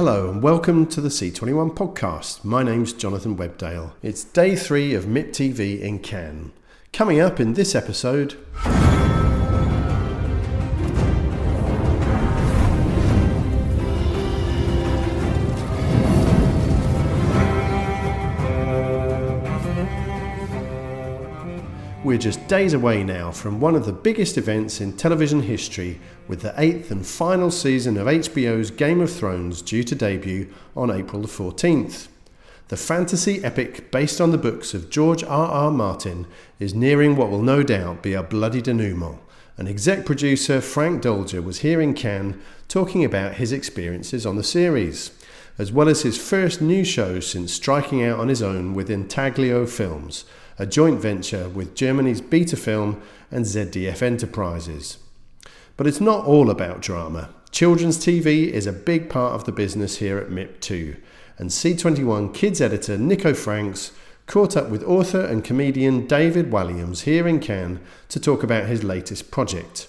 Hello and welcome to the C21 podcast. My name's Jonathan Webdale. It's day three of MIP TV in Cannes. Coming up in this episode. We're just days away now from one of the biggest events in television history, with the eighth and final season of HBO's Game of Thrones due to debut on April the 14th. The fantasy epic based on the books of George R. R. Martin is nearing what will no doubt be a bloody denouement, and exec producer Frank Doelger was here in Cannes talking about his experiences on the series, as well as his first new show since striking out on his own with Intaglio Films a joint venture with Germany's Beta Film and ZDF Enterprises. But it's not all about drama. Children's TV is a big part of the business here at MIP TV, and C21 Kids editor Nico Franks caught up with author and comedian David Walliams here in Cannes to talk about his latest project.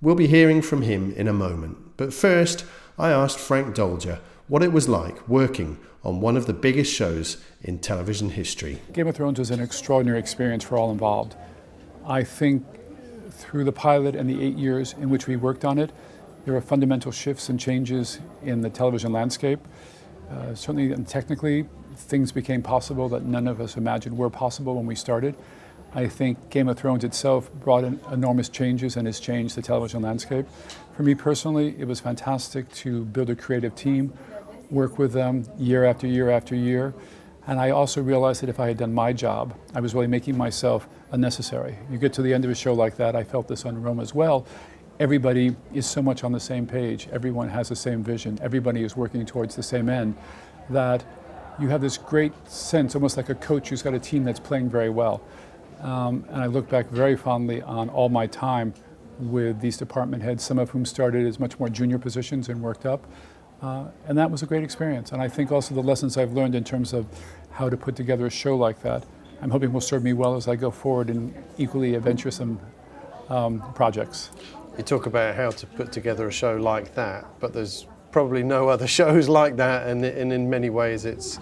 We'll be hearing from him in a moment, but first I asked Frank Doelger what it was like working on one of the biggest shows in television history. Game of Thrones was an extraordinary experience for all involved. I think through the pilot and the eight years in which we worked on it, there were fundamental shifts and changes in the television landscape. Uh, certainly, and technically, things became possible that none of us imagined were possible when we started. I think Game of Thrones itself brought in enormous changes and has changed the television landscape. For me personally, it was fantastic to build a creative team work with them year after year after year. And I also realized that if I had done my job, I was really making myself unnecessary. You get to the end of a show like that, I felt this on Rome as well. Everybody is so much on the same page, everyone has the same vision, everybody is working towards the same end, that you have this great sense, almost like a coach who's got a team that's playing very well. Um, and I look back very fondly on all my time with these department heads, some of whom started as much more junior positions and worked up. Uh, and that was a great experience. And I think also the lessons I've learned in terms of how to put together a show like that, I'm hoping will serve me well as I go forward in equally adventuresome um, projects. You talk about how to put together a show like that, but there's probably no other shows like that, and, and in many ways it's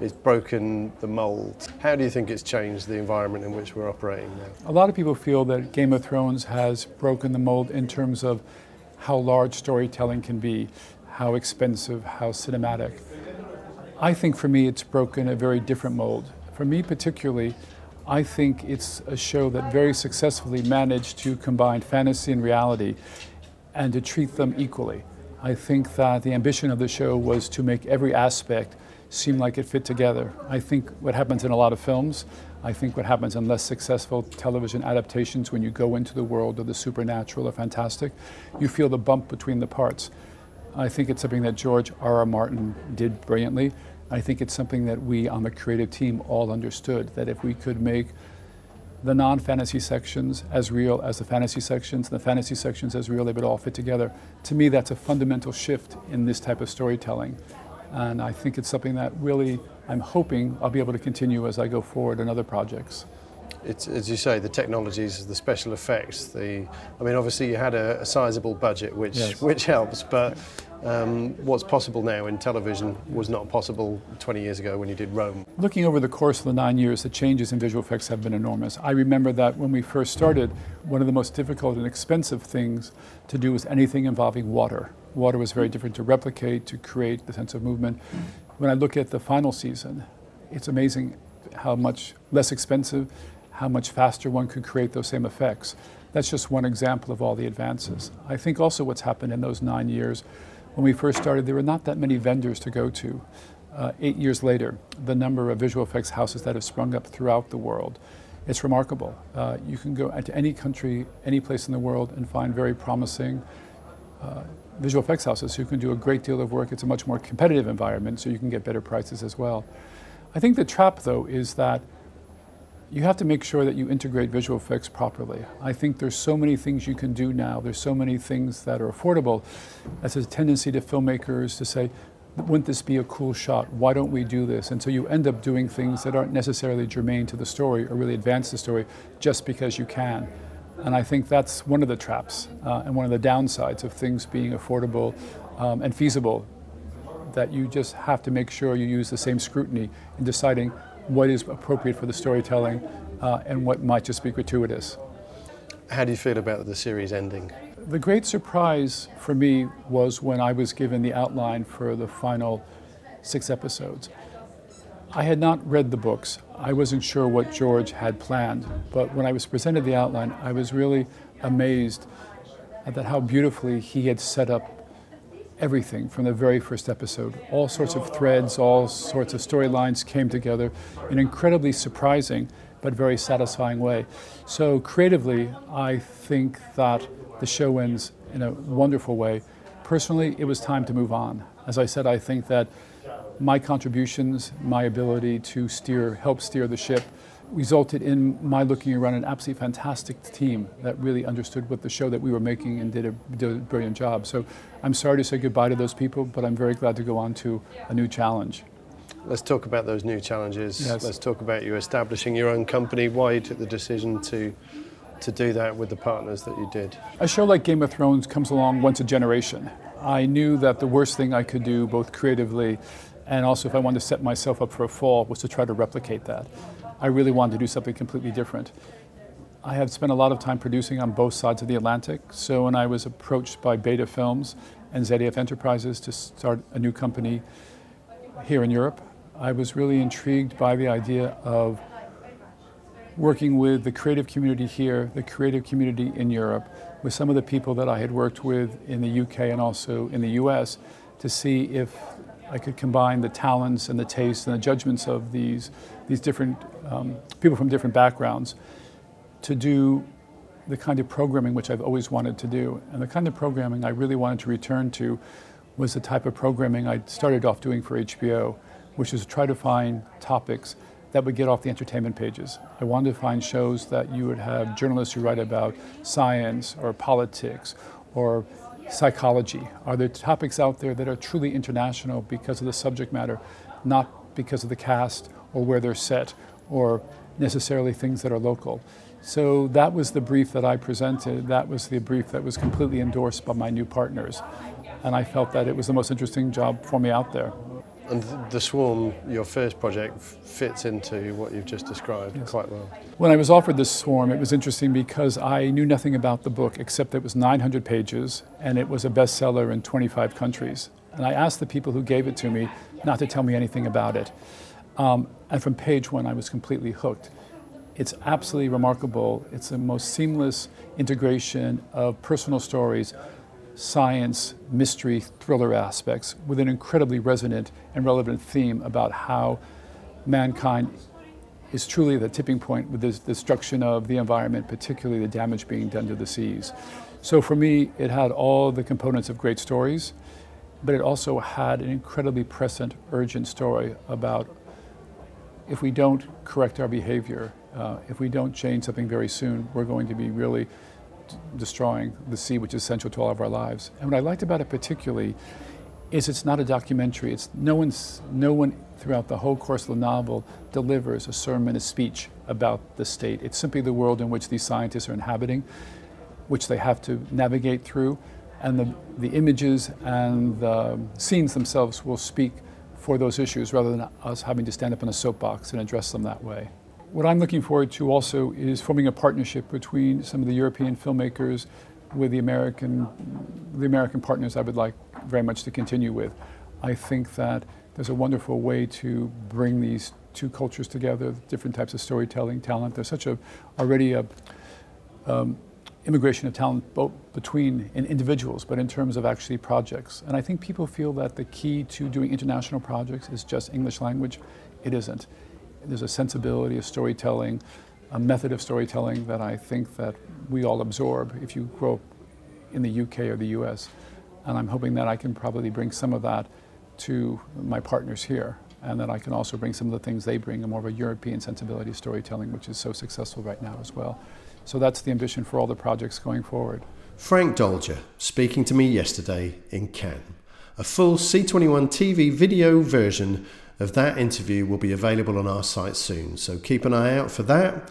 it's broken the mold. How do you think it's changed the environment in which we're operating now? A lot of people feel that Game of Thrones has broken the mold in terms of how large storytelling can be how expensive, how cinematic. I think for me it's broken a very different mold. For me particularly, I think it's a show that very successfully managed to combine fantasy and reality and to treat them equally. I think that the ambition of the show was to make every aspect seem like it fit together. I think what happens in a lot of films, I think what happens in less successful television adaptations when you go into the world of the supernatural or fantastic, you feel the bump between the parts. I think it's something that George R. R. Martin did brilliantly. I think it's something that we on the creative team all understood that if we could make the non fantasy sections as real as the fantasy sections, the fantasy sections as real, they would all fit together. To me, that's a fundamental shift in this type of storytelling. And I think it's something that really I'm hoping I'll be able to continue as I go forward in other projects it's, as you say, the technologies, the special effects. The, I mean, obviously you had a, a sizable budget, which yes. which helps, but um, what's possible now in television was not possible 20 years ago when you did Rome. Looking over the course of the nine years, the changes in visual effects have been enormous. I remember that when we first started, one of the most difficult and expensive things to do was anything involving water. Water was very different to replicate, to create the sense of movement. When I look at the final season, it's amazing how much less expensive how much faster one could create those same effects. That's just one example of all the advances. I think also what's happened in those nine years, when we first started, there were not that many vendors to go to. Uh, eight years later, the number of visual effects houses that have sprung up throughout the world, it's remarkable. Uh, you can go to any country, any place in the world, and find very promising uh, visual effects houses who can do a great deal of work. It's a much more competitive environment, so you can get better prices as well. I think the trap, though, is that you have to make sure that you integrate visual effects properly. I think there's so many things you can do now. There's so many things that are affordable. That's a tendency to filmmakers to say, wouldn't this be a cool shot? Why don't we do this? And so you end up doing things that aren't necessarily germane to the story or really advance the story just because you can. And I think that's one of the traps uh, and one of the downsides of things being affordable um, and feasible that you just have to make sure you use the same scrutiny in deciding what is appropriate for the storytelling uh, and what might just be gratuitous. How do you feel about the series ending? The great surprise for me was when I was given the outline for the final six episodes. I had not read the books. I wasn't sure what George had planned, but when I was presented the outline, I was really amazed at how beautifully he had set up everything from the very first episode. All sorts of threads, all sorts of storylines came together in an incredibly surprising but very satisfying way. So, creatively, I think that the show ends in a wonderful way. Personally, it was time to move on. As I said, I think that my contributions, my ability to steer, help steer the ship, resulted in my looking around an absolutely fantastic team that really understood what the show that we were making and did a, did a brilliant job. So I'm sorry to say goodbye to those people, but I'm very glad to go on to a new challenge. Let's talk about those new challenges. Yes. Let's talk about you establishing your own company, why you took the decision to to do that with the partners that you did. A show like Game of Thrones comes along once a generation. I knew that the worst thing I could do, both creatively and also if I wanted to set myself up for a fall, was to try to replicate that. I really wanted to do something completely different. I have spent a lot of time producing on both sides of the Atlantic. So when I was approached by Beta Films and ZDF Enterprises to start a new company here in Europe, I was really intrigued by the idea of working with the creative community here, the creative community in Europe, with some of the people that I had worked with in the UK and also in the US to see if I could combine the talents and the tastes and the judgments of these, these different um, people from different backgrounds to do the kind of programming which I've always wanted to do. And the kind of programming I really wanted to return to was the type of programming I started off doing for HBO, which is to try to find topics that would get off the entertainment pages. I wanted to find shows that you would have journalists who write about science or politics or psychology? Are there topics out there that are truly international because of the subject matter, not because of the cast or where they're set or necessarily things that are local? So that was the brief that I presented. That was the brief that was completely endorsed by my new partners. And I felt that it was the most interesting job for me out there. And the Swarm, your first project, fits into what you've just described yes. quite well. When I was offered the Swarm, it was interesting because I knew nothing about the book except that it was 900 pages and it was a bestseller in 25 countries. And I asked the people who gave it to me not to tell me anything about it. Um, and from page one, I was completely hooked. It's absolutely remarkable. It's the most seamless integration of personal stories science, mystery, thriller aspects with an incredibly resonant and relevant theme about how mankind is truly the tipping point with the destruction of the environment, particularly the damage being done to the seas. So for me, it had all the components of great stories, but it also had an incredibly present, urgent story about if we don't correct our behavior, uh, if we don't change something very soon, we're going to be really destroying the sea, which is essential to all of our lives. And what I liked about it particularly is it's not a documentary. It's no one's no one throughout the whole course of the novel delivers a sermon, a speech about the state. It's simply the world in which these scientists are inhabiting, which they have to navigate through, and the, the images and the scenes themselves will speak for those issues rather than us having to stand up in a soapbox and address them that way. What I'm looking forward to also is forming a partnership between some of the European filmmakers with the American, the American partners I would like very much to continue with. I think that there's a wonderful way to bring these two cultures together, different types of storytelling talent. There's such a already a um, immigration of talent both between in individuals, but in terms of actually projects. And I think people feel that the key to doing international projects is just English language. It isn't there's a sensibility of storytelling, a method of storytelling that I think that we all absorb if you grow up in the UK or the US. And I'm hoping that I can probably bring some of that to my partners here and that I can also bring some of the things they bring, a more of a European sensibility storytelling, which is so successful right now as well. So that's the ambition for all the projects going forward. Frank Doelger speaking to me yesterday in Cannes. A full C21 TV video version of that interview will be available on our site soon, so keep an eye out for that.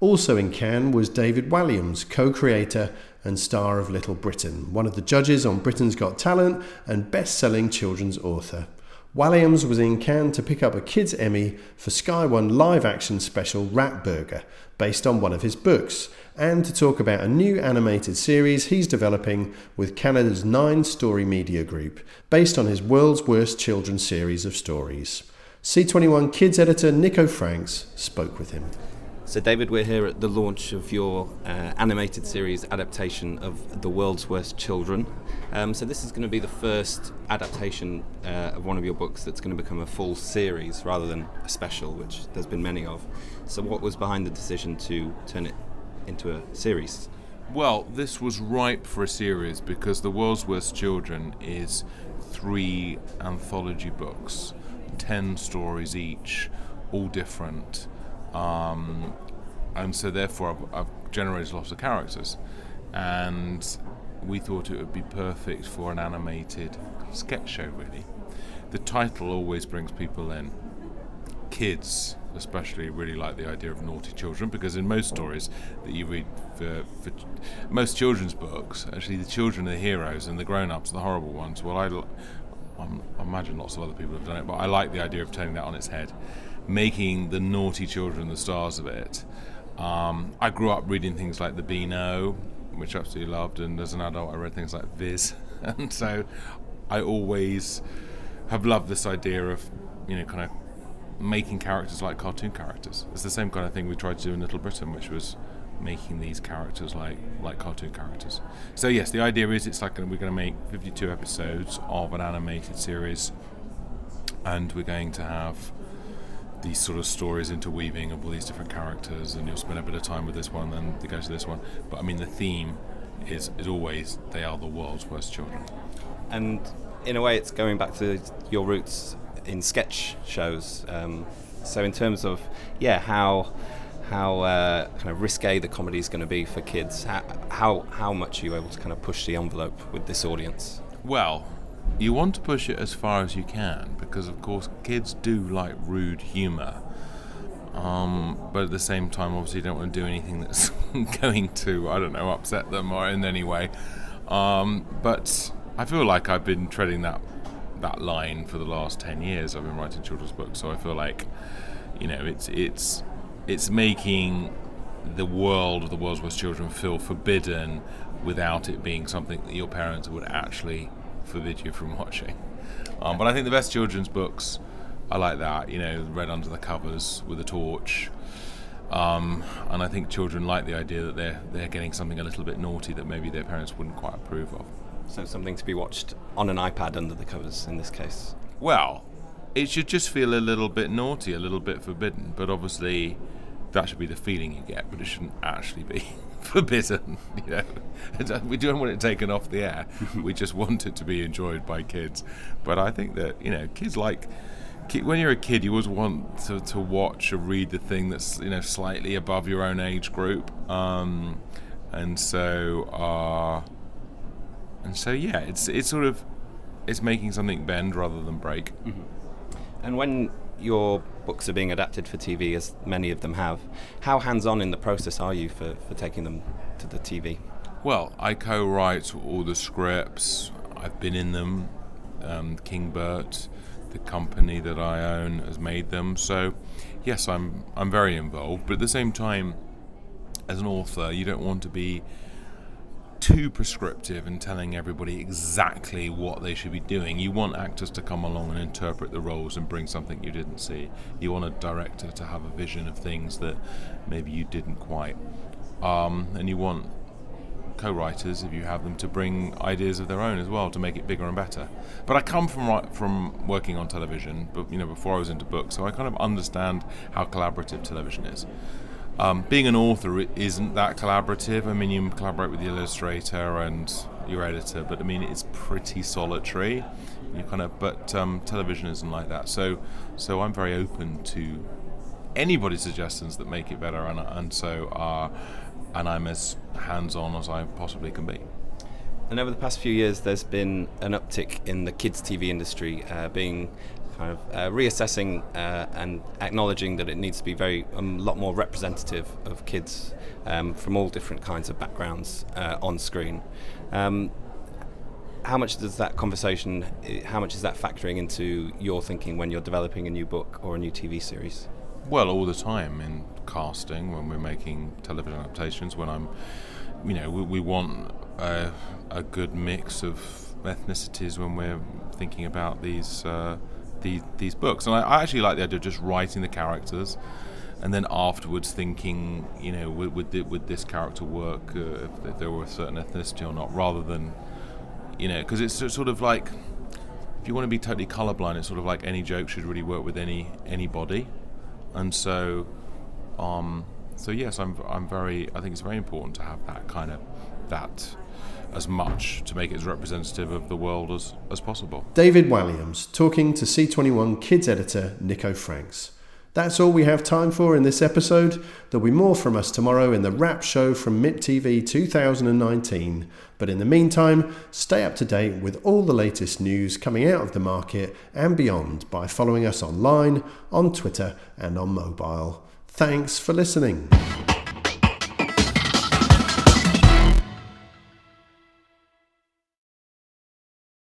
Also in Cannes was David Walliams, co creator and star of Little Britain, one of the judges on Britain's Got Talent and best selling children's author. Walliams was in Cannes to pick up a Kids Emmy for Sky One live action special Ratburger, based on one of his books, and to talk about a new animated series he's developing with Canada's Nine Story Media Group, based on his World's Worst Children series of stories. C21 Kids editor Nico Franks spoke with him. So, David, we're here at the launch of your uh, animated series adaptation of The World's Worst Children. Um, so, this is going to be the first adaptation uh, of one of your books that's going to become a full series rather than a special, which there's been many of. So, what was behind the decision to turn it into a series? Well, this was ripe for a series because The World's Worst Children is three anthology books, ten stories each, all different um, and so therefore I've, I've, generated lots of characters, and we thought it would be perfect for an animated sketch show. Really, the title always brings people in. Kids, especially, really like the idea of naughty children because in most stories that you read for, for most children's books, actually the children are the heroes and the grown-ups are the horrible ones. Well, I, I imagine lots of other people have done it, but I like the idea of turning that on its head making the naughty children the stars of it. Um, I grew up reading things like The Beano, which I absolutely loved, and as an adult, I read things like Viz, and so I always have loved this idea of, you know, kind of making characters like cartoon characters. It's the same kind of thing we tried to do in Little Britain, which was making these characters like like cartoon characters. So yes, the idea is it's like we're going to make 52 episodes of an animated series, and we're going to have these sort of stories interweaving of all these different characters, and you'll spend a bit of time with this one, then they go to this one. But I mean, the theme is is always they are the world's worst children. And in a way, it's going back to your roots in sketch shows. Um, so in terms of yeah, how how uh, kind of risque the comedy is going to be for kids, how, how how much are you able to kind of push the envelope with this audience? Well, you want to push it as far as you can because, of course, kids do like rude humour. Um, but at the same time, obviously, you don't want to do anything that's going to, I don't know, upset them or in any way. Um, but I feel like I've been treading that that line for the last ten years. I've been writing children's books, so I feel like, you know, it's it's it's making the world of the world's worst children feel forbidden without it being something that your parents would actually forbid you from watching. Um, but I think the best children's books I like that, you know, read under the covers with a torch. Um, and I think children like the idea that they're they're getting something a little bit naughty that maybe their parents wouldn't quite approve of. So something to be watched on an iPad under the covers in this case. Well, it should just feel a little bit naughty, a little bit forbidden, but obviously that should be the feeling you get, but it shouldn't actually be. forbidden. You know, we don't want it taken off the air. we just want it to be enjoyed by kids. But I think that you know, kids like when you're a kid, you always want to, to watch or read the thing that's you know slightly above your own age group. Um, and so, uh, and so, yeah, it's it's sort of it's making something bend rather than break. Mm-hmm. And when your books are being adapted for TV, as many of them have. How hands on in the process are you for, for taking them to the TV? Well, I co write all the scripts, I've been in them. Um, King Bert, the company that I own, has made them. So, yes, I'm, I'm very involved, but at the same time, as an author, you don't want to be too prescriptive in telling everybody exactly what they should be doing. You want actors to come along and interpret the roles and bring something you didn't see. You want a director to have a vision of things that maybe you didn't quite. Um, and you want co-writers, if you have them, to bring ideas of their own as well to make it bigger and better. But I come from from working on television, but you know before I was into books, so I kind of understand how collaborative television is. Um, being an author isn't that collaborative. I mean, you collaborate with the illustrator and your editor, but I mean, it's pretty solitary. You kind of, but um, television isn't like that. So, so I'm very open to anybody's suggestions that make it better, and, and so, are, and I'm as hands-on as I possibly can be. And over the past few years, there's been an uptick in the kids' TV industry, uh, being kind of uh, reassessing uh, and acknowledging that it needs to be very a um, lot more representative of kids um, from all different kinds of backgrounds uh, on screen. Um, how much does that conversation, how much is that factoring into your thinking when you're developing a new book or a new TV series? Well, all the time in casting, when we're making television adaptations, when I'm, you know, we, we want a, a, good mix of ethnicities when we're thinking about these uh, these, these books. And I, I, actually like the idea of just writing the characters, and then afterwards thinking, you know, would would, the, would this character work uh, if, if there were a certain ethnicity or not, rather than, you know, because it's sort of like if you want to be totally colorblind, it's sort of like any joke should really work with any anybody, and so, um, so yes, I'm I'm very I think it's very important to have that kind of that as much to make it as representative of the world as, as possible. David Walliams talking to C21 Kids editor Nico Franks. That's all we have time for in this episode. There'll be more from us tomorrow in the wrap show from MIP TV 2019. But in the meantime, stay up to date with all the latest news coming out of the market and beyond by following us online, on Twitter, and on mobile. Thanks for listening.